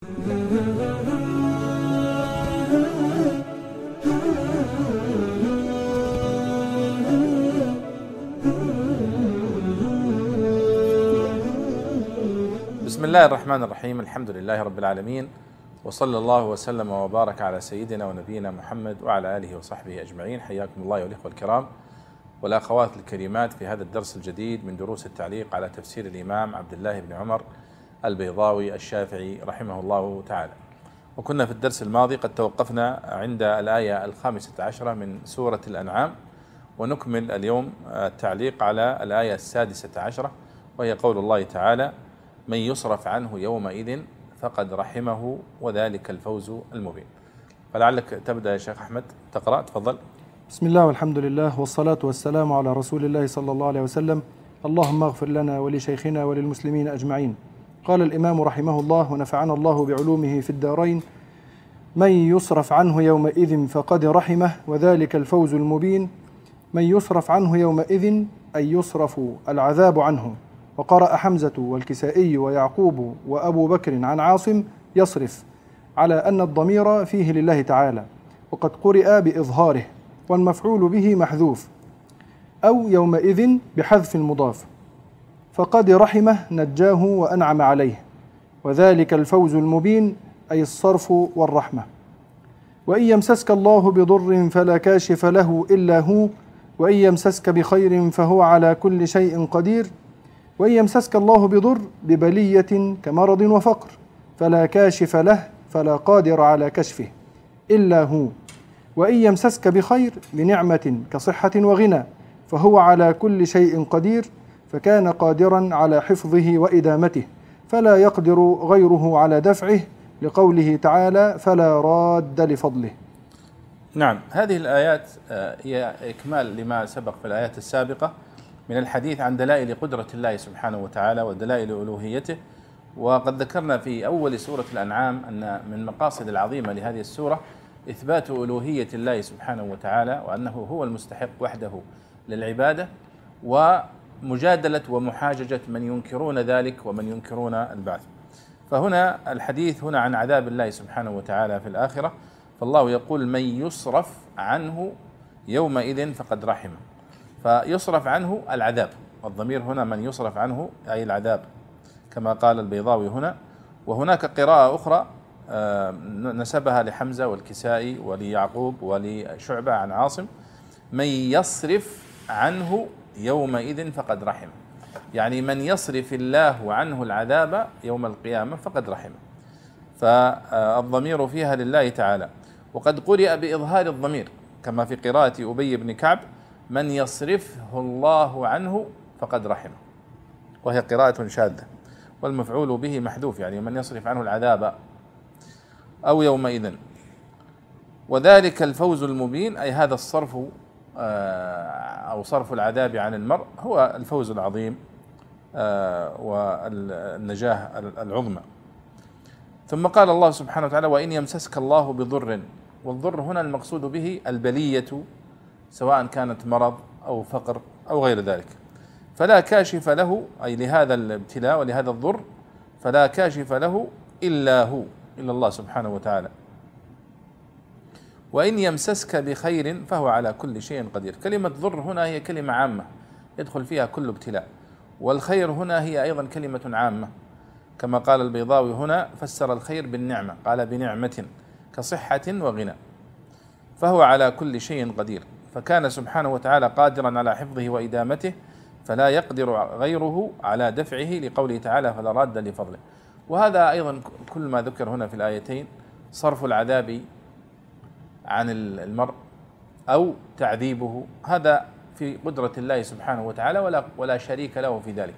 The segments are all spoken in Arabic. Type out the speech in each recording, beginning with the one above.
بسم الله الرحمن الرحيم الحمد لله رب العالمين وصلى الله وسلم وبارك على سيدنا ونبينا محمد وعلى آله وصحبه أجمعين. حياكم الله والاخوه الكرام والأخوات الكريمات في هذا الدرس الجديد من دروس التعليق على تفسير الإمام عبد الله بن عمر البيضاوي الشافعي رحمه الله تعالى. وكنا في الدرس الماضي قد توقفنا عند الآية الخامسة عشرة من سورة الأنعام ونكمل اليوم التعليق على الآية السادسة عشرة وهي قول الله تعالى: من يصرف عنه يومئذ فقد رحمه وذلك الفوز المبين. فلعلك تبدأ يا شيخ أحمد تقرأ تفضل. بسم الله والحمد لله والصلاة والسلام على رسول الله صلى الله عليه وسلم اللهم اغفر لنا ولشيخنا وللمسلمين أجمعين قال الإمام رحمه الله ونفعنا الله بعلومه في الدارين. من يصرف عنه يومئذ فقد رحمه وذلك الفوز المبين. من يصرف عنه يومئذ أي يصرف العذاب عنه. وقرأ حمزة والكسائي ويعقوب وأبو بكر عن عاصم يصرف على أن الضمير فيه لله تعالى وقد قرئ بإظهاره والمفعول به محذوف أو يومئذ بحذف المضاف فقد رحمه نجاه وأنعم عليه وذلك الفوز المبين أي الصرف والرحمة. وإن يمسسك الله بضر فلا كاشف له إلا هو وإن يمسسك بخير فهو على كل شيء قدير. وإن يمسسك الله بضر ببلية كمرض وفقر فلا كاشف له فلا قادر على كشفه إلا هو. وإن يمسسك بخير بنعمة كصحة وغنى فهو على كل شيء قدير. فكان قادرا على حفظه وإدامته فلا يقدر غيره على دفعه لقوله تعالى فلا راد لفضله. نعم هذه الآيات هي إكمال لما سبق في الآيات السابقة من الحديث عن دلائل قدرة الله سبحانه وتعالى ودلائل ألوهيته. وقد ذكرنا في أول سورة الأنعام أن من المقاصد العظيمة لهذه السورة إثبات ألوهية الله سبحانه وتعالى وأنه هو المستحق وحده للعبادة ومجادلة ومحاججة من ينكرون ذلك ومن ينكرون البعث. فهنا الحديث هنا عن عذاب الله سبحانه وتعالى في الآخرة. فالله يقول من يصرف عنه يومئذ فقد رحمه فيصرف عنه العذاب. الضمير هنا من يصرف عنه أي العذاب كما قال البيضاوي هنا. وهناك قراءة أخرى نسبها لحمزة والكسائي وليعقوب ولشعبة عن عاصم. من يصرف عنه يومئذ فقد رحمه يعني من يصرف الله عنه العذاب يوم القيامة فقد رحمه فالضمير فيها لله تعالى. وقد قرئ بإظهار الضمير كما في قراءة أبي بن كعب من يصرفه الله عنه فقد رحمه وهي قراءة شاذة والمفعول به محذوف يعني من يصرف عنه العذاب أو يومئذ. وذلك الفوز المبين أي هذا الصرف أو صرف العذاب عن المرء هو الفوز العظيم والنجاة العظمى. ثم قال الله سبحانه وتعالى وإن يمسسك الله بضر والضر هنا المقصود به البلية سواء كانت مرض أو فقر أو غير ذلك. فلا كاشف له أي لهذا الابتلاء ولهذا الضر فلا كاشف له إلا هو إلا الله سبحانه وتعالى. وإن يمسسك بخير فهو على كل شيء قدير. كلمة ضر هنا هي كلمة عامة يدخل فيها كل ابتلاء. والخير هنا هي أيضا كلمة عامة. كما قال البيضاوي هنا فسر الخير بالنعمة قال بنعمة كصحة وغنى. فهو على كل شيء قدير. فكان سبحانه وتعالى قادرا على حفظه وإدامته فلا يقدر غيره على دفعه لقوله تعالى فلا راد لفضله. وهذا أيضا كل ما ذكر هنا في الآيتين صرف العذاب عن المرء أو تعذيبه هذا في قدرة الله سبحانه وتعالى ولا ولا شريك له في ذلك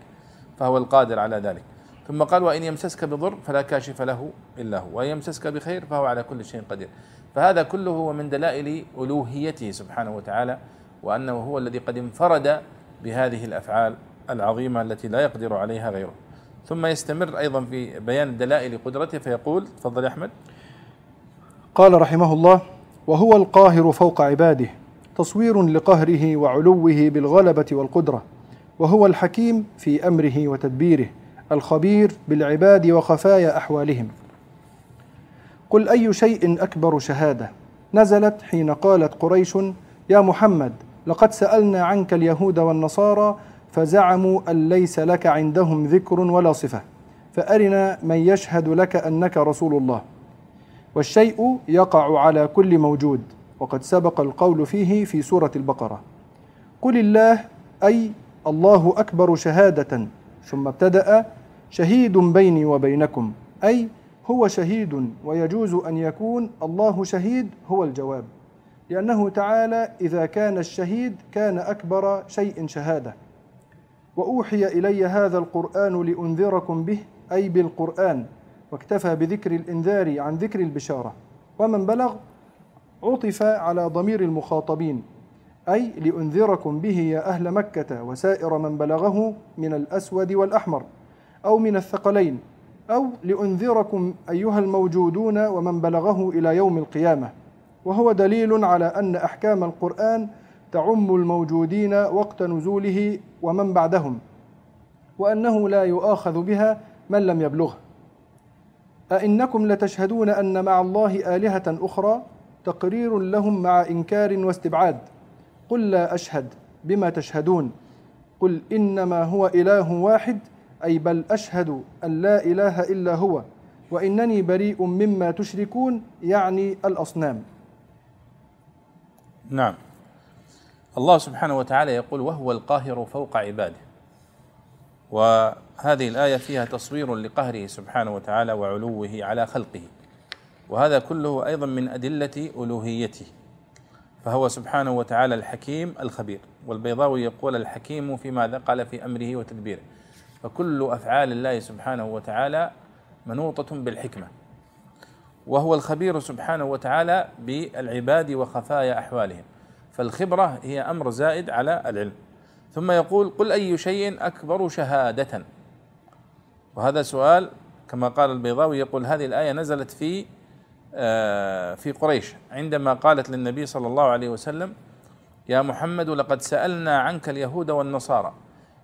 فهو القادر على ذلك. ثم قال وإن يمسسك بضر فلا كاشف له إلا هو وإن يمسسك بخير فهو على كل شيء قدير. فهذا كله هو من دلائل ألوهيته سبحانه وتعالى وأنه هو الذي قد انفرد بهذه الأفعال العظيمة التي لا يقدر عليها غيره. ثم يستمر أيضا في بيان دلائل قدرته فيقول تفضل يا أحمد. قال رحمه الله وهو القاهر فوق عباده تصوير لقهره وعلوه بالغلبة والقدرة وهو الحكيم في أمره وتدبيره الخبير بالعباد وخفايا أحوالهم. قل أي شيء أكبر شهادة؟ نزلت حين قالت قريش يا محمد لقد سألنا عنك اليهود والنصارى فزعموا أن ليس لك عندهم ذكر ولا صفة فأرنا من يشهد لك أنك رسول الله. والشيء يقع على كل موجود وقد سبق القول فيه في سورة البقرة. قل الله أي الله أكبر شهادة ثم ابتدأ شهيد بيني وبينكم أي هو شهيد ويجوز أن يكون الله شهيد هو الجواب. لأنه تعالى إذا كان الشهيد كان أكبر شيء شهادة. وأوحي إلي هذا القرآن لأنذركم به أي بالقرآن. واكتفى بذكر الإنذار عن ذكر البشارة ومن بلغ عطف على ضمير المخاطبين أي لأنذركم به يا أهل مكة وسائر من بلغه من الأسود والأحمر أو من الثقلين أو لأنذركم أيها الموجودون ومن بلغه إلى يوم القيامة. وهو دليل على أن أحكام القرآن تعم الموجودين وقت نزوله ومن بعدهم وأنه لا يؤاخذ بها من لم يبلغه. أئنكم لتشهدون أن مع الله آلهة أخرى تقرير لهم مع إنكار واستبعاد. قل لا أشهد بما تشهدون. قل إنما هو إله واحد أي بل أشهد أن لا إله إلا هو وإنني بريء مما تشركون يعني الأصنام. نعم. الله سبحانه وتعالى يقول وهو القاهر فوق عباده. وهذه الآية فيها تصوير لقهره سبحانه وتعالى وعلوه على خلقه. وهذا كله أيضا من أدلة ألوهيته فهو سبحانه وتعالى الحكيم الخبير والبيضاوي يقول الحكيم فيما قال في أمره وتدبيره. فكل أفعال الله سبحانه وتعالى منوطة بالحكمة وهو الخبير سبحانه وتعالى بالعباد وخفايا أحوالهم. فالخبرة هي أمر زائد على العلم. ثم يقول قل أي شيء أكبر شهادة. وهذا سؤال كما قال البيضاوي يقول هذه الآية نزلت في آه، في قريش عندما قالت للنبي صلى الله عليه وسلم يا محمد لقد سألنا عنك اليهود والنصارى.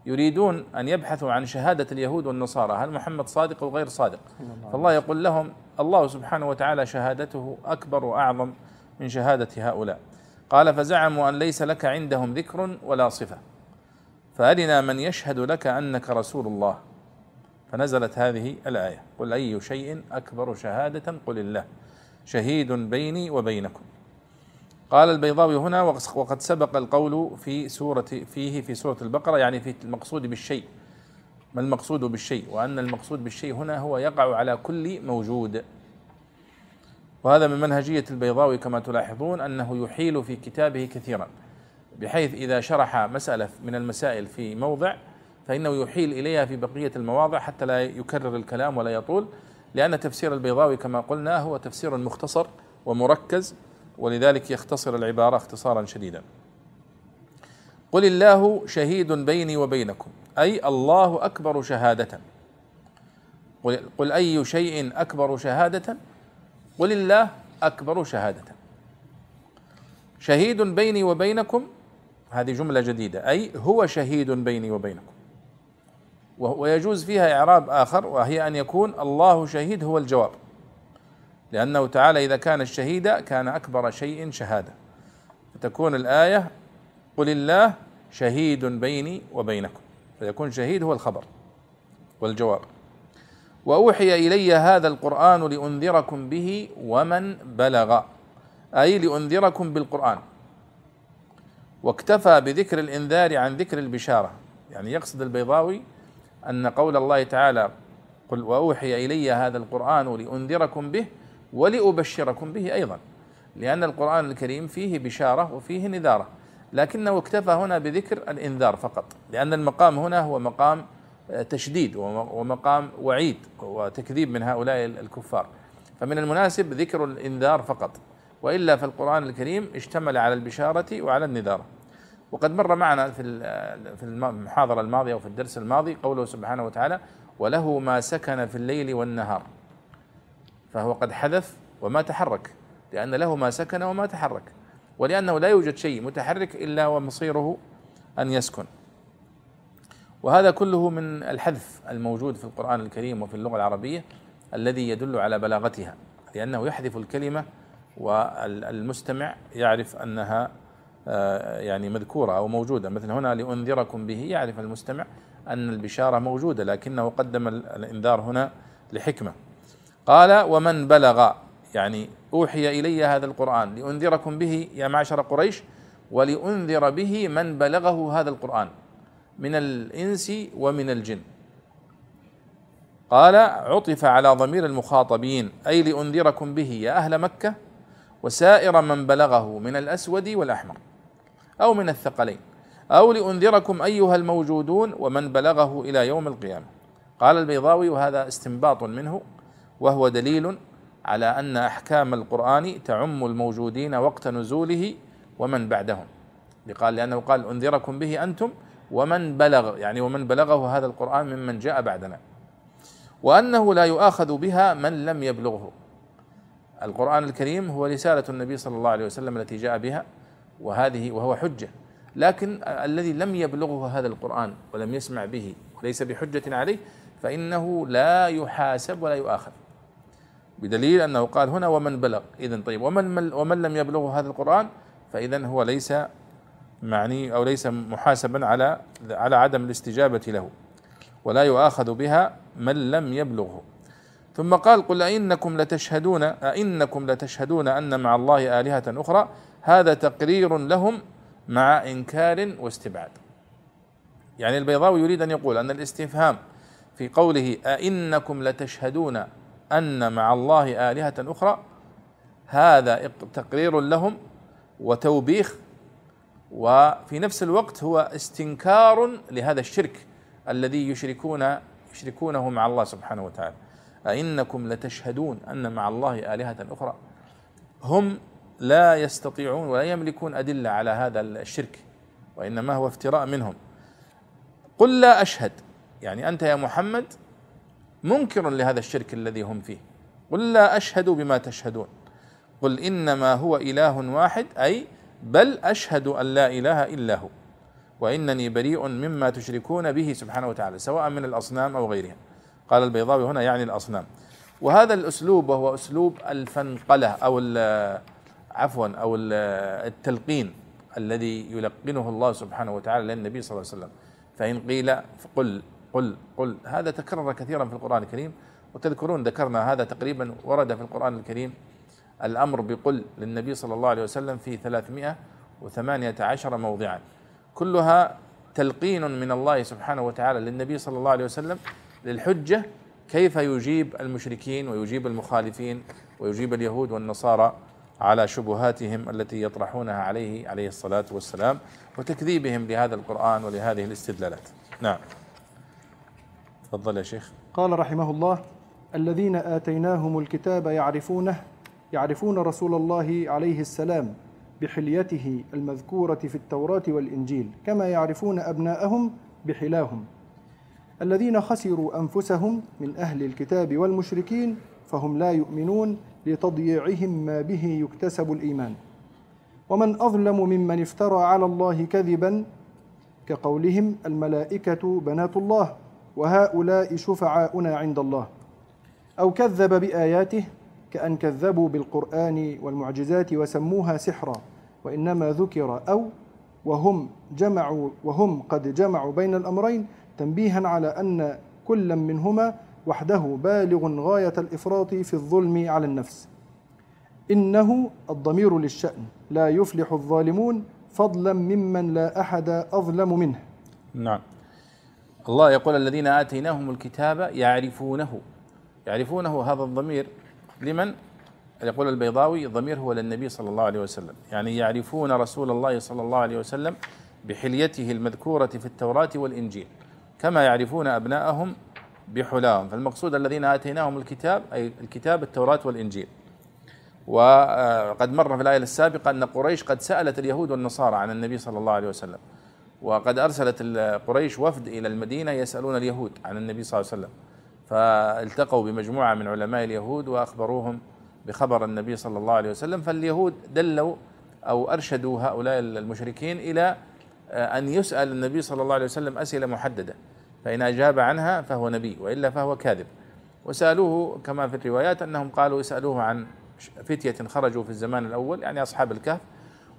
يريدون أن يبحثوا عن شهادة اليهود والنصارى هل محمد صادق أو غير صادق؟ فالله يقول لهم الله سبحانه وتعالى شهادته أكبر وأعظم من شهادة هؤلاء. قال فزعموا أن ليس لك عندهم ذكر ولا صفة. فأرنا من يشهد لك أنك رسول الله. فنزلت هذه الآية. قل أي شيء أكبر شهادة قل الله. شهيد بيني وبينكم. قال البيضاوي هنا وقد سبق القول في سورة فيه في سورة البقرة يعني في المقصود بالشيء. ما المقصود بالشيء؟ وأن المقصود بالشيء هنا هو يقع على كل موجود. وهذا من منهجية البيضاوي كما تلاحظون أنه يحيل في كتابه كثيرا. بحيث إذا شرح مسألة من المسائل في موضع فإنه يحيل إليها في بقية المواضع حتى لا يكرر الكلام ولا يطول لأن تفسير البيضاوي كما قلنا هو تفسير مختصر ومركز ولذلك يختصر العبارة اختصارا شديدا. قل الله شهيد بيني وبينكم أي الله أكبر شهادة. قل, أي شيء أكبر شهادة؟ قل الله أكبر شهادة. شهيد بيني وبينكم هذه جملة جديدة. أي هو شهيد بيني وبينكم. ويجوز فيها إعراب آخر وهي أن يكون الله شهيد هو الجواب. لأنه تعالى إذا كان الشهيد كان أكبر شيء شهادة. فتكون الآية قل الله شهيد بيني وبينكم. فيكون شهيد هو الخبر والجواب. وأوحي إلي هذا القرآن لأنذركم به ومن بلغ. أي لأنذركم بالقرآن. واكتفى بذكر الإنذار عن ذكر البشارة. يعني يقصد البيضاوي أن قول الله تعالى قل وأوحي إلي هذا القرآن لأنذركم به ولأبشركم به أيضا لأن القرآن الكريم فيه بشارة وفيه نذارة لكنه اكتفى هنا بذكر الإنذار فقط لأن المقام هنا هو مقام تشديد ومقام وعيد وتكذيب من هؤلاء الكفار. فمن المناسب ذكر الإنذار فقط. وإلا فالقرآن الكريم اشتمل على البشارة وعلى النذارة. وقد مر معنا في في المحاضرة الماضية وفي الدرس الماضي قوله سبحانه وتعالى وله ما سكن في الليل والنهار. فهو قد حذف وما تحرك لأن له ما سكن وما تحرك. ولأنه لا يوجد شيء متحرك إلا ومصيره أن يسكن. وهذا كله من الحذف الموجود في القرآن الكريم وفي اللغة العربية الذي يدل على بلاغتها لأنه يحذف الكلمة والمستمع يعرف أنها آه، يعني مذكورة أو موجودة. مثل هنا لأنذركم به يعرف المستمع أن البشارة موجودة لكنه قدم الإنذار هنا لحكمة. قال ومن بلغ يعني أوحي إلي هذا القرآن. لأنذركم به يا معشر قريش ولأنذر به من بلغه هذا القرآن من الإنس ومن الجن. قال عطف على ضمير المخاطبين أي لأنذركم به يا أهل مكة وسائر من بلغه من الأسود والأحمر أو من الثقلين. أو لأنذركم أيها الموجودون ومن بلغه إلى يوم القيامة. قال البيضاوي وهذا استنباط منه وهو دليل على أن أحكام القرآن تعم الموجودين وقت نزوله ومن بعدهم. قال لأنه قال أنذركم به أنتم ومن بلغ يعني ومن بلغه هذا القرآن ممن جاء بعدنا. وأنه لا يؤاخذ بها من لم يبلغه. القرآن الكريم هو رسالة النبي صلى الله عليه وسلم التي جاء بها وهذه وهو حجة. لكن الذي لم يبلغه هذا القرآن ولم يسمع به ليس بحجة عليه فإنه لا يحاسب ولا يؤاخذ. بدليل أنه قال هنا ومن بلغ. إذا طيب ومن ومن لم يبلغه هذا القرآن فإذا هو ليس معني أو ليس محاسبا على على عدم الاستجابة له. ولا يؤاخذ بها من لم يبلغه. ثم قال قل أئنكم لتشهدون أئنكم لتشهدون أن مع الله آلهة أخرى. هذا تقرير لهم مع إنكار واستبعاد. يعني البيضاوي يريد أن يقول أن الاستفهام في قوله أئنكم لتشهدون أن مع الله آلهة أخرى هذا تقرير لهم وتوبيخ وفي نفس الوقت هو استنكار لهذا الشرك الذي يشركون يشركونه مع الله سبحانه وتعالى. أئنكم لتشهدون أن مع الله آلهة أخرى. هم لا يستطيعون ولا يملكون أدلة على هذا الشرك وإنما هو افتراء منهم. قل لا أشهد يعني أنت يا محمد منكر لهذا الشرك الذي هم فيه. قل لا أشهد بما تشهدون. قل إنما هو إله واحد أي بل أشهد أن لا إله إلا هو وإنني بريء مما تشركون به سبحانه وتعالى سواء من الأصنام أو غيرها قال البيضاوي هنا يعني الأصنام. وهذا الأسلوب وهو أسلوب الفنقلة أو عفوا أو التلقين الذي يلقنه الله سبحانه وتعالى للنبي صلى الله عليه وسلم. فإن قيل قل قل قل. هذا تكرر كثيرا في القرآن الكريم. وتذكرون ذكرنا هذا تقريبا ورد في القرآن الكريم الأمر بقل للنبي صلى الله عليه وسلم في 318 موضعا. كلها تلقين من الله سبحانه وتعالى للنبي صلى الله عليه وسلم للحجة كيف يجيب المشركين ويجيب المخالفين ويجيب اليهود والنصارى على شبهاتهم التي يطرحونها عليه عليه الصلاة والسلام وتكذيبهم لهذا القرآن ولهذه الاستدلالات. نعم. تفضل يا شيخ. قال رحمه الله الذين آتيناهم الكتاب يعرفونه يعرفون رسول الله عليه السلام بحليته المذكورة في التوراة والإنجيل كما يعرفون أبناءهم بحلاهم. الذين خسروا أنفسهم من أهل الكتاب والمشركين فهم لا يؤمنون لتضييعهم ما به يكتسب الإيمان. ومن أظلم ممن افترى على الله كذبا كقولهم الملائكة بنات الله وهؤلاء شفعاؤنا عند الله. أو كذب بآياته كأن كذبوا بالقرآن والمعجزات وسموها سحرا وإنما ذكر أو وهم جمعوا وهم قد جمعوا بين الأمرين تنبيها على أن كل منهما وحده بالغ غاية الإفراط في الظلم على النفس. إنه الضمير للشأن لا يفلح الظالمون فضلا ممن لا أحد أظلم منه. نعم. الله يقول الذين آتيناهم الكتاب يعرفونه. يعرفونه هذا الضمير لمن؟ يقول البيضاوي الضمير هو للنبي صلى الله عليه وسلم. يعني يعرفون رسول الله صلى الله عليه وسلم بحليته المذكورة في التوراة والإنجيل. كما يعرفون أبناءهم بحلاهم. فالمقصود الذين آتيناهم الكتاب أي الكتاب التوراة والإنجيل. وقد مر في الآية السابقة أن قريش قد سألت اليهود والنصارى عن النبي صلى الله عليه وسلم. وقد أرسلت قريش وفد إلى المدينة يسألون اليهود عن النبي صلى الله عليه وسلم. فالتقوا بمجموعة من علماء اليهود وأخبروهم بخبر النبي صلى الله عليه وسلم. فاليهود دلوا أو أرشدوا هؤلاء المشركين إلى أن يسأل النبي صلى الله عليه وسلم أسئلة محددة. فإن أجاب عنها فهو نبي وإلا فهو كاذب. وسألوه كما في الروايات أنهم قالوا اسألوه عن فتية خرجوا في الزمان الأول يعني أصحاب الكهف.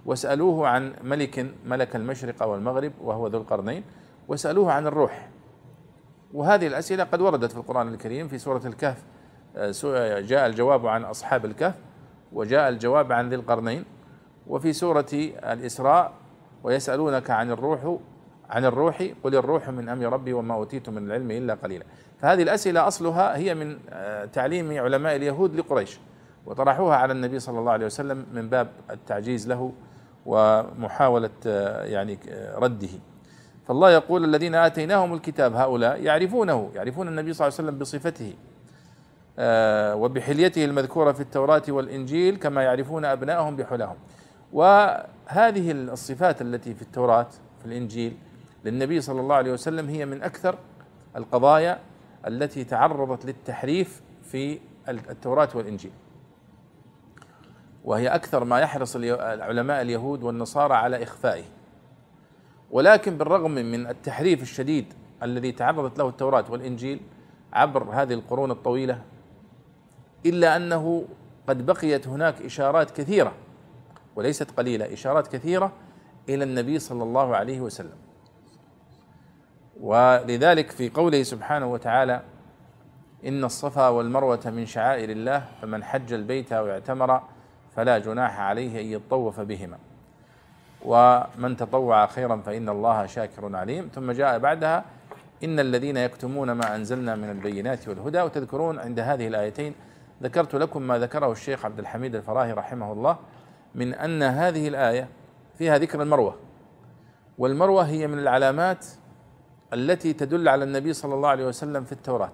واسألوه عن ملك ملك المشرق والمغرب وهو ذو القرنين. واسألوه عن الروح. وهذه الأسئلة قد وردت في القرآن الكريم في سورة الكهف. آه، جاء الجواب عن أصحاب الكهف وجاء الجواب عن ذي القرنين. وفي سورة الإسراء ويسألونك عن الروح عن الروح قل الروح من أمر ربي وما أوتيت من العلم إلا قليلا. فهذه الأسئلة أصلها هي من آه، تعليم علماء اليهود لقريش وطرحوها على النبي صلى الله عليه وسلم من باب التعجيز له ومحاولة آه، يعني رده. فالله يقول الذين آتيناهم الكتاب هؤلاء يعرفونه يعرفون النبي صلى الله عليه وسلم بصفته آه، وبحليته المذكورة في التوراة والإنجيل كما يعرفون أبنائهم بحلاهم وهذه الصفات التي في التوراة في الإنجيل للنبي صلى الله عليه وسلم هي من أكثر القضايا التي تعرضت للتحريف في التوراة والإنجيل. وهي أكثر ما يحرص العلماء اليهود والنصارى على إخفائه. ولكن بالرغم من التحريف الشديد الذي تعرضت له التوراة والإنجيل عبر هذه القرون الطويلة إلا أنه قد بقيت هناك إشارات كثيرة وليست قليلة إشارات كثيرة إلى النبي صلى الله عليه وسلم. ولذلك في قوله سبحانه وتعالى إن الصفا والمروة من شعائر الله فمن حج البيت أو اعتمر فلا جناح عليه أن يطوف بهما. ومن تطوع خيرا فإن الله شاكر عليم. ثم جاء بعدها إن الذين يكتمون ما أنزلنا من البينات والهدى وتذكرون عند هذه الآيتين ذكرت لكم ما ذكره الشيخ عبد الحميد الفراهي رحمه الله من أن هذه الآية فيها ذكر المروة. والمروة هي من العلامات التي تدل على النبي صلى الله عليه وسلم في التوراة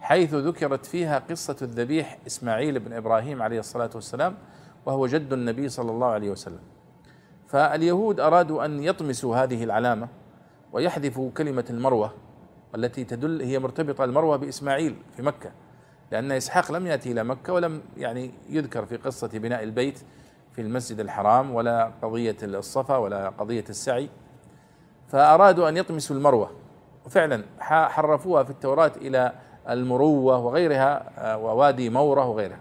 حيث ذكرت فيها قصة الذبيح إسماعيل بن إبراهيم عليه الصلاة والسلام وهو جد النبي صلى الله عليه وسلم. فاليهود أرادوا أن يطمسوا هذه العلامة ويحذفوا كلمة المروة التي تدل هي مرتبطة المروة بإسماعيل في مكة لأن إسحاق لم يأتي إلى مكة ولم يعني يذكر في قصة بناء البيت في المسجد الحرام ولا قضية الصفا ولا قضية السعي فأرادوا أن يطمسوا المروة. وفعلا حرفوها في التوراة إلى المروة وغيرها آه، ووادي مورة وغيرها.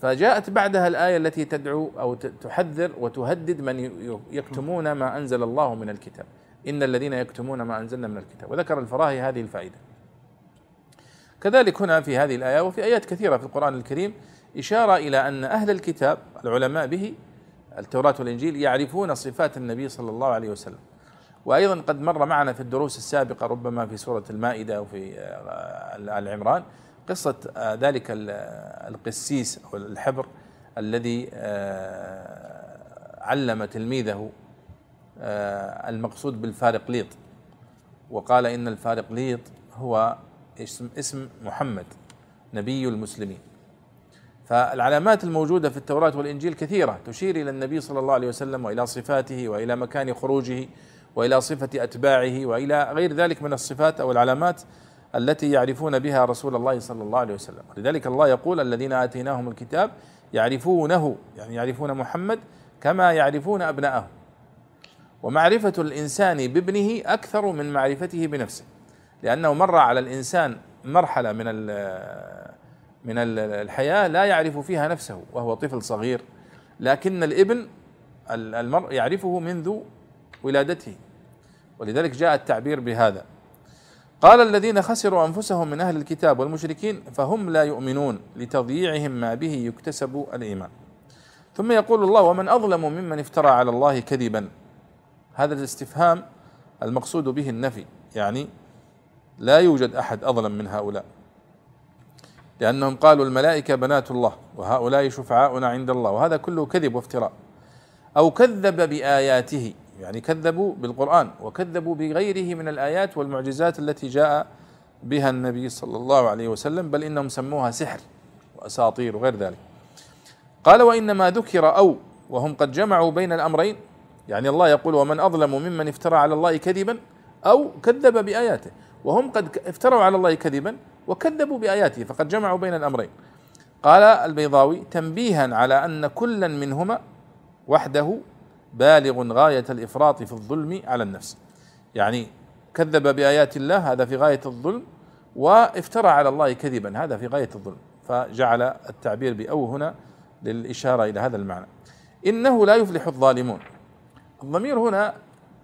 فجاءت بعدها الآية التي تدعو أو تحذر وتهدد من يكتمون ما أنزل الله من الكتاب. إن الذين يكتمون ما أنزلنا من الكتاب. وذكر الفراهي هذه الفائدة. كذلك هنا في هذه الآية وفي آيات كثيرة في القرآن الكريم إشارة إلى أن أهل الكتاب العلماء به التوراة والإنجيل يعرفون صفات النبي صلى الله عليه وسلم. وأيضا قد مر معنا في الدروس السابقة ربما في سورة المائدة وفي آه، آل عمران قصة آه، ذلك القسيس أو الحبر الذي آه، علم تلميذه المقصود بالفارقليط وقال إن الفارقليط هو اسم محمد نبي المسلمين. فالعلامات الموجودة في التوراة والإنجيل كثيرة تشير إلى النبي صلى الله عليه وسلم وإلى صفاته وإلى مكان خروجه وإلى صفة أتباعه وإلى غير ذلك من الصفات أو العلامات التي يعرفون بها رسول الله صلى الله عليه وسلم. لذلك الله يقول الذين آتيناهم الكتاب يعرفونه يعني يعرفون محمد كما يعرفون أبناءهم. ومعرفة الإنسان بابنه أكثر من معرفته بنفسه لأنه مر على الإنسان مرحلة من من الحياة لا يعرف فيها نفسه وهو طفل صغير. لكن الابن المرء يعرفه منذ ولادته. ولذلك جاء التعبير بهذا. قال الذين خسروا أنفسهم من أهل الكتاب والمشركين فهم لا يؤمنون لتضييعهم ما به يكتسب الإيمان. ثم يقول الله ومن أظلم ممن افترى على الله كذبا. هذا الاستفهام المقصود به النفي يعني لا يوجد أحد أظلم من هؤلاء. لأنهم قالوا الملائكة بنات الله وهؤلاء شفعاؤنا عند الله وهذا كله كذب وافتراء. أو كذب بآياته يعني كذبوا بالقرآن وكذبوا بغيره من الآيات والمعجزات التي جاء بها النبي صلى الله عليه وسلم بل إنهم سموها سحر وأساطير وغير ذلك. قال وإنما ذكر أو وهم قد جمعوا بين الأمرين يعني الله يقول ومن أظلم ممن افترى على الله كذبا أو كذب بآياته. وهم قد افتروا على الله كذبا وكذبوا بآياته فقد جمعوا بين الأمرين. قال البيضاوي تنبيها على أن كلا منهما وحده بالغ غاية الإفراط في الظلم على النفس. يعني كذب بآيات الله هذا في غاية الظلم وافترى على الله كذبا هذا في غاية الظلم. فجعل التعبير بأو هنا للإشارة إلى هذا المعنى. إنه لا يفلح الظالمون. الضمير هنا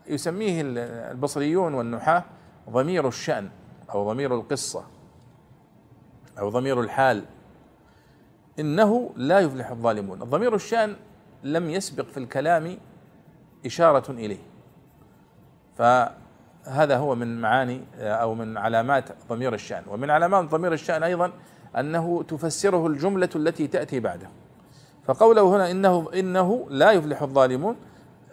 يسميه البصريون والنحاة ضمير الشأن أو ضمير القصة. أو ضمير الحال إنه لا يفلح الظالمون. الضمير الشأن لم يسبق في الكلام إشارة إليه. فهذا هو من معاني أو من علامات ضمير الشأن. ومن علامات ضمير الشأن أيضا أنه تفسره الجملة التي تأتي بعده. فقوله هنا إنه إنه لا يفلح الظالمون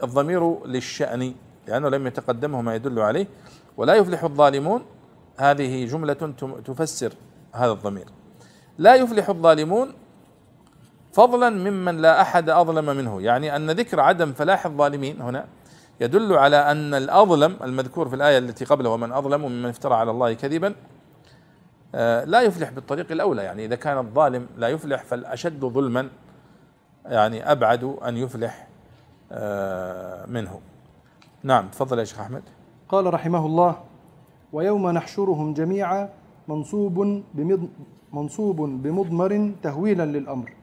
الضمير للشأن لأنه لم يتقدمه ما يدل عليه. ولا يفلح الظالمون هذه جملة تفسر هذا الضمير. لا يفلح الظالمون فضلا ممن لا أحد أظلم منه. يعني أن ذكر عدم فلاح الظالمين هنا يدل على أن الأظلم المذكور في الآية التي قبله ومن أظلم ممن افترى على الله كذبا آه، لا يفلح بالطريق الأولى. يعني إذا كان الظالم لا يفلح فالأشد ظلما يعني أبعد أن يفلح آه، منه. نعم تفضل يا شيخ أحمد. قال رحمه الله ويوم نحشرهم جميعا منصوب منصوب بمضمر تهويلا للأمر.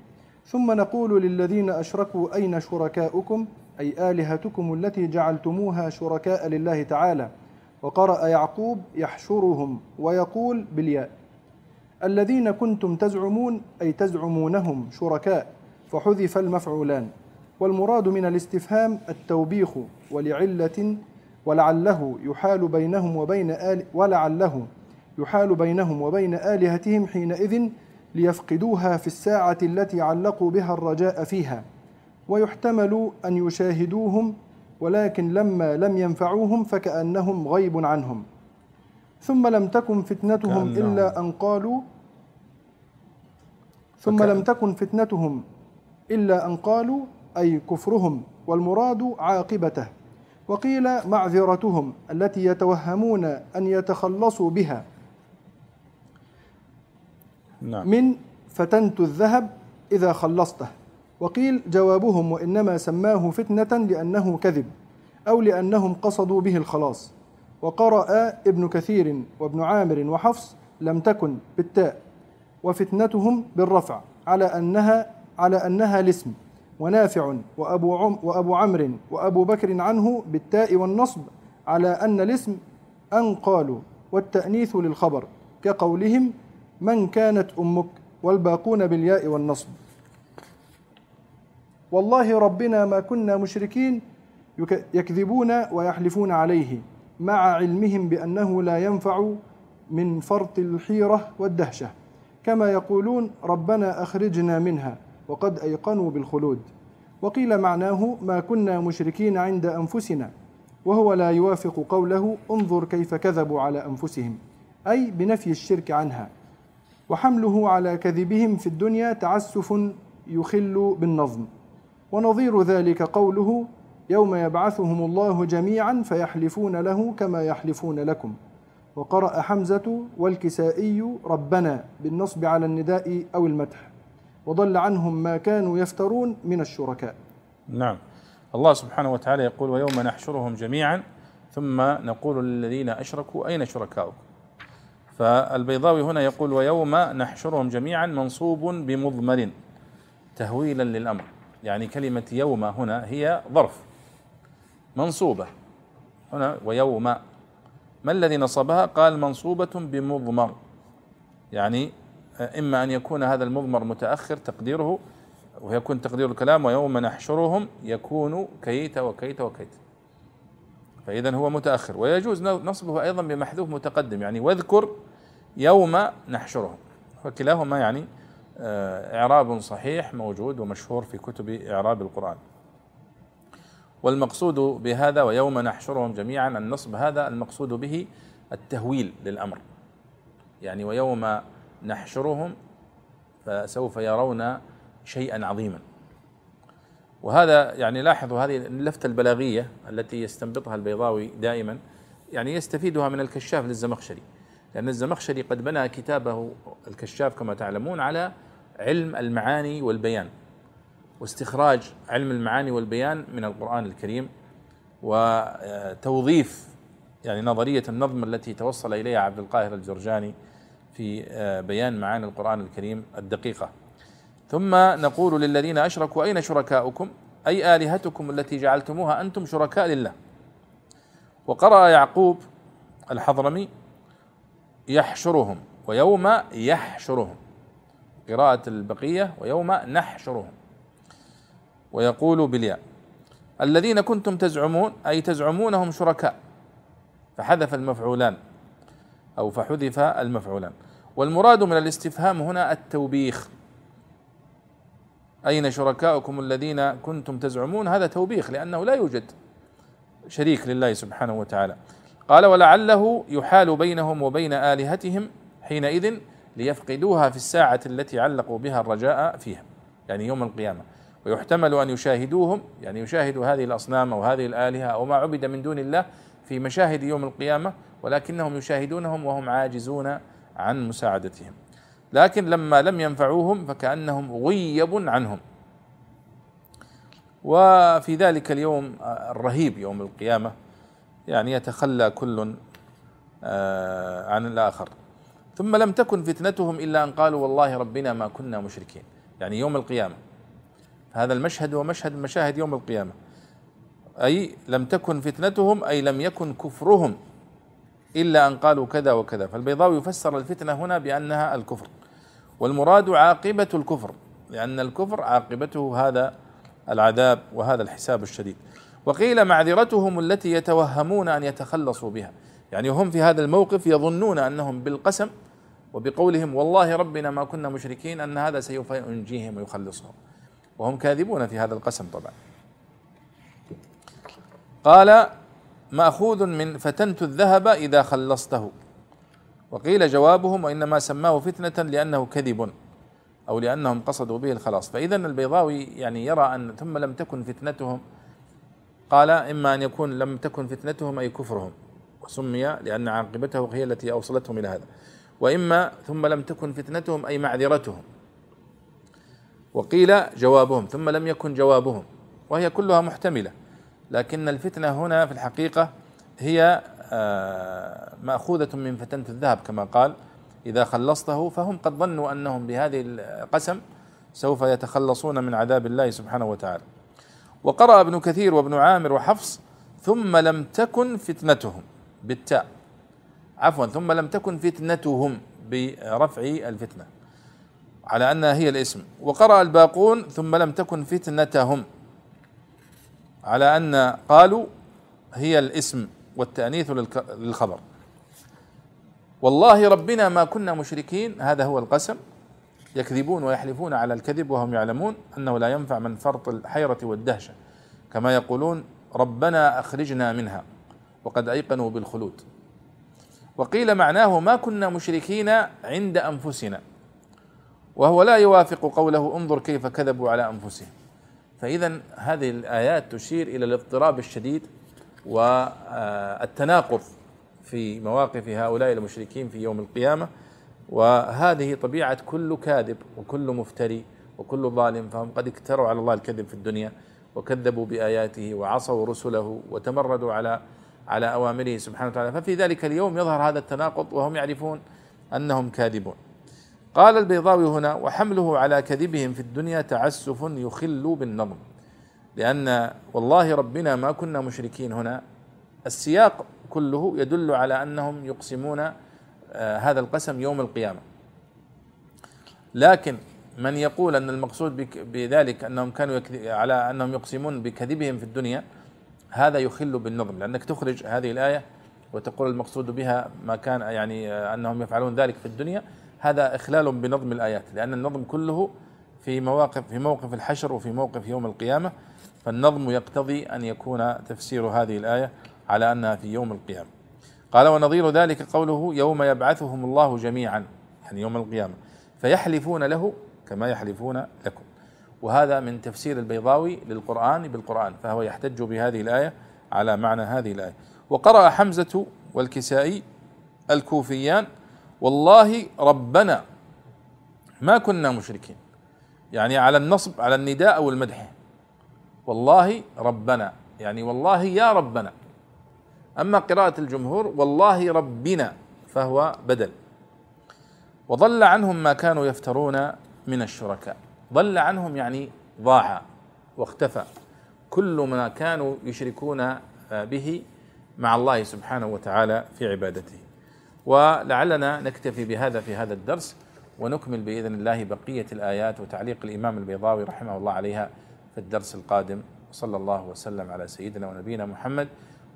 ثم نقول للذين أشركوا أين شركاؤكم؟ أي آلهتكم التي جعلتموها شركاء لله تعالى. وقرأ يعقوب يحشرهم ويقول بالياء الذين كنتم تزعمون أي تزعمونهم شركاء فحذف المفعولان. والمراد من الاستفهام التوبيخ ولعله ولعله يحال بينهم وبين آل ولعله يحال بينهم وبين آلهتهم حينئذ ليفقدوها في الساعة التي علقوا بها الرجاء فيها. ويحتمل أن يشاهدوهم ولكن لما لم ينفعوهم فكأنهم غيب عنهم. ثم لم تكن فتنتهم إلا أن قالوا ثم لم تكن فتنتهم إلا أن قالوا أي كفرهم والمراد عاقبته. وقيل معذرتهم التي يتوهمون أن يتخلصوا بها. نعم. من فتنت الذهب إذا خلصته. وقيل جوابهم وإنما سماه فتنة لأنه كذب أو لأنهم قصدوا به الخلاص. وقرأ ابن كثير وابن عامر وحفص لم تكن بالتاء. وفتنتهم بالرفع على أنها على أنها الاسم. ونافع وأبو, عم وأبو عمرو وأبو بكر عنه بالتاء والنصب على أن الاسم أن قالوا والتأنيث للخبر كقولهم من كانت أمك والباقون بالياء والنصب. والله ربنا ما كنا مشركين يكذبون ويحلفون عليه مع علمهم بأنه لا ينفع من فرط الحيرة والدهشة. كما يقولون ربنا أخرجنا منها وقد أيقنوا بالخلود وقيل معناه ما كنا مشركين عند أنفسنا وهو لا يوافق قوله انظر كيف كذبوا على أنفسهم أي بنفي الشرك عنها. وحمله على كذبهم في الدنيا تعسف يخل بالنظم. ونظير ذلك قوله يوم يبعثهم الله جميعا فيحلفون له كما يحلفون لكم. وقرأ حمزة والكسائي ربنا بالنصب على النداء أو المدح. وضل عنهم ما كانوا يفترون من الشركاء. نعم. الله سبحانه وتعالى يقول ويوم نحشرهم جميعا ثم نقول للذين أشركوا أين شركاؤكم؟ فالبيضاوي هنا يقول ويوم نحشرهم جميعا منصوب بمضمر تهويلا للأمر. يعني كلمة يوم هنا هي ظرف منصوبة. هنا ويوم ما الذي نصبها؟ قال منصوبة بمضمر. يعني إما أن يكون هذا المضمر متأخر تقديره ويكون تقدير الكلام ويوم نحشرهم يكون كيت وكيت وكيت. فإذا هو متأخر. ويجوز نصبه أيضا بمحذوف متقدم. يعني واذكر يوم نحشرهم. فكلاهما يعني آه، إعراب صحيح موجود ومشهور في كتب إعراب القرآن. والمقصود بهذا ويوم نحشرهم جميعا النصب هذا المقصود به التهويل للأمر. يعني ويوم نحشرهم فسوف يرون شيئا عظيما. وهذا يعني لاحظوا هذه اللفتة البلاغية التي يستنبطها البيضاوي دائما يعني يستفيدها من الكشاف للزمخشري. لأن الزمخشري قد بنى كتابه الكشاف كما تعلمون على علم المعاني والبيان واستخراج علم المعاني والبيان من القرآن الكريم وتوظيف يعني نظرية النظم التي توصل إليها عبد القاهر الجرجاني في آه، بيان معاني القرآن الكريم الدقيقة. ثم نقول للذين أشركوا أين شركاؤكم؟ أي آلهتكم التي جعلتموها أنتم شركاء لله؟ وقرأ يعقوب الحضرمي يحشرهم ويوم يحشرهم. قراءة البقية ويوم نحشرهم. ويقول بالياء الذين كنتم تزعمون أي تزعمونهم شركاء. فحذف المفعولان أو فحذف المفعولان. والمراد من الاستفهام هنا التوبيخ. أين شركاؤكم الذين كنتم تزعمون؟ هذا توبيخ لأنه لا يوجد شريك لله سبحانه وتعالى. قال ولعله يحال بينهم وبين آلهتهم حينئذ ليفقدوها في الساعة التي علقوا بها الرجاء فيها يعني يوم القيامة. ويحتمل أن يشاهدوهم يعني يشاهدوا هذه الأصنام أو هذه الآلهة أو ما عبد من دون الله في مشاهد يوم القيامة ولكنهم يشاهدونهم وهم عاجزون عن مساعدتهم. لكن لما لم ينفعوهم فكأنهم غيب عنهم. وفي ذلك اليوم الرهيب يوم القيامة يعني يتخلى كل آه، عن الآخر. ثم لم تكن فتنتهم إلا أن قالوا والله ربنا ما كنا مشركين. يعني يوم القيامة. هذا المشهد هو مشهد مشاهد يوم القيامة. أي لم تكن فتنتهم أي لم يكن كفرهم إلا أن قالوا كذا وكذا. فالبيضاوي يفسر الفتنة هنا بأنها الكفر. والمراد عاقبة الكفر لأن الكفر عاقبته هذا العذاب وهذا الحساب الشديد. وقيل معذرتهم التي يتوهمون أن يتخلصوا بها. يعني هم في هذا الموقف يظنون أنهم بالقسم وبقولهم والله ربنا ما كنا مشركين أن هذا سوف ينجيهم ويخلصهم. وهم كاذبون في هذا القسم طبعا. قال مأخوذ من فتنت الذهب إذا خلصته. وقيل جوابهم وإنما سماه فتنة لأنه كذب أو لأنهم قصدوا به الخلاص. فاذا البيضاوي يعني يرى أن ثم لم تكن فتنتهم قال إما أن يكون لم تكن فتنتهم أي كفرهم وسمي لأن عاقبته هي التي اوصلتهم إلى هذا. وإما ثم لم تكن فتنتهم أي معذرتهم. وقيل جوابهم ثم لم يكن جوابهم وهي كلها محتملة. لكن الفتنة هنا في الحقيقة هي آه، مأخوذة من فتنة الذهب كما قال إذا خلصته فهم قد ظنوا أنهم بهذه القسم سوف يتخلصون من عذاب الله سبحانه وتعالى. وقرأ ابن كثير وابن عامر وحفص ثم لم تكن فتنتهم بالتاء. عفوا ثم لم تكن فتنتهم برفع الفتنة. على انها هي الاسم. وقرأ الباقون ثم لم تكن فتنتهم. على أن قالوا هي الاسم والتأنيث للخبر. والله ربنا ما كنا مشركين هذا هو القسم. يكذبون ويحلفون على الكذب وهم يعلمون أنه لا ينفع من فرط الحيرة والدهشة كما يقولون ربنا أخرجنا منها وقد أيقنوا بالخلود. وقيل معناه ما كنا مشركين عند أنفسنا وهو لا يوافق قوله انظر كيف كذبوا على أنفسهم. فاذا هذه الآيات تشير إلى الاضطراب الشديد والتناقض في مواقف هؤلاء المشركين في يوم القيامة. وهذه طبيعة كل كاذب وكل مفتري وكل ظالم فهم قد اكتروا على الله الكذب في الدنيا وكذبوا بآياته وعصوا رسله وتمردوا على على أوامره سبحانه وتعالى. ففي ذلك اليوم يظهر هذا التناقض وهم يعرفون أنهم كاذبون. قال البيضاوي هنا وحمله على كذبهم في الدنيا تعسف يخل بالنظم. لأن والله ربنا ما كنا مشركين هنا. السياق كله يدل على أنهم يقسمون هذا القسم يوم القيامة. لكن من يقول أن المقصود بذلك أنهم كانوا على أنهم يقسمون بكذبهم في الدنيا هذا يخل بالنظم. لأنك تخرج هذه الآية وتقول المقصود بها ما كان يعني آه، أنهم يفعلون ذلك في الدنيا هذا إخلال بنظم الآيات. لأن النظم كله في مواقف في موقف الحشر وفي موقف يوم القيامة فالنظم يقتضي أن يكون تفسير هذه الآية على أنها في يوم القيامة. قال ونظير ذلك قوله يوم يبعثهم الله جميعا يعني يوم القيامة. فيحلفون له كما يحلفون لكم. وهذا من تفسير البيضاوي للقرآن بالقرآن فهو يحتج بهذه الآية على معنى هذه الآية. وقرأ حمزة والكسائي الكوفيان والله ربنا ما كنا مشركين. يعني على النصب على النداء أو المدح والله ربنا يعني والله يا ربنا. أما قراءة الجمهور والله ربنا فهو بدل. وضل عنهم ما كانوا يفترون من الشركاء. ضل عنهم يعني ضاع واختفى. كل ما كانوا يشركون به مع الله سبحانه وتعالى في عبادته. ولعلنا نكتفي بهذا في هذا الدرس ونكمل بإذن الله بقية الآيات وتعليق الإمام البيضاوي رحمه الله عليها في الدرس القادم. صلى الله وسلم على سيدنا ونبينا محمد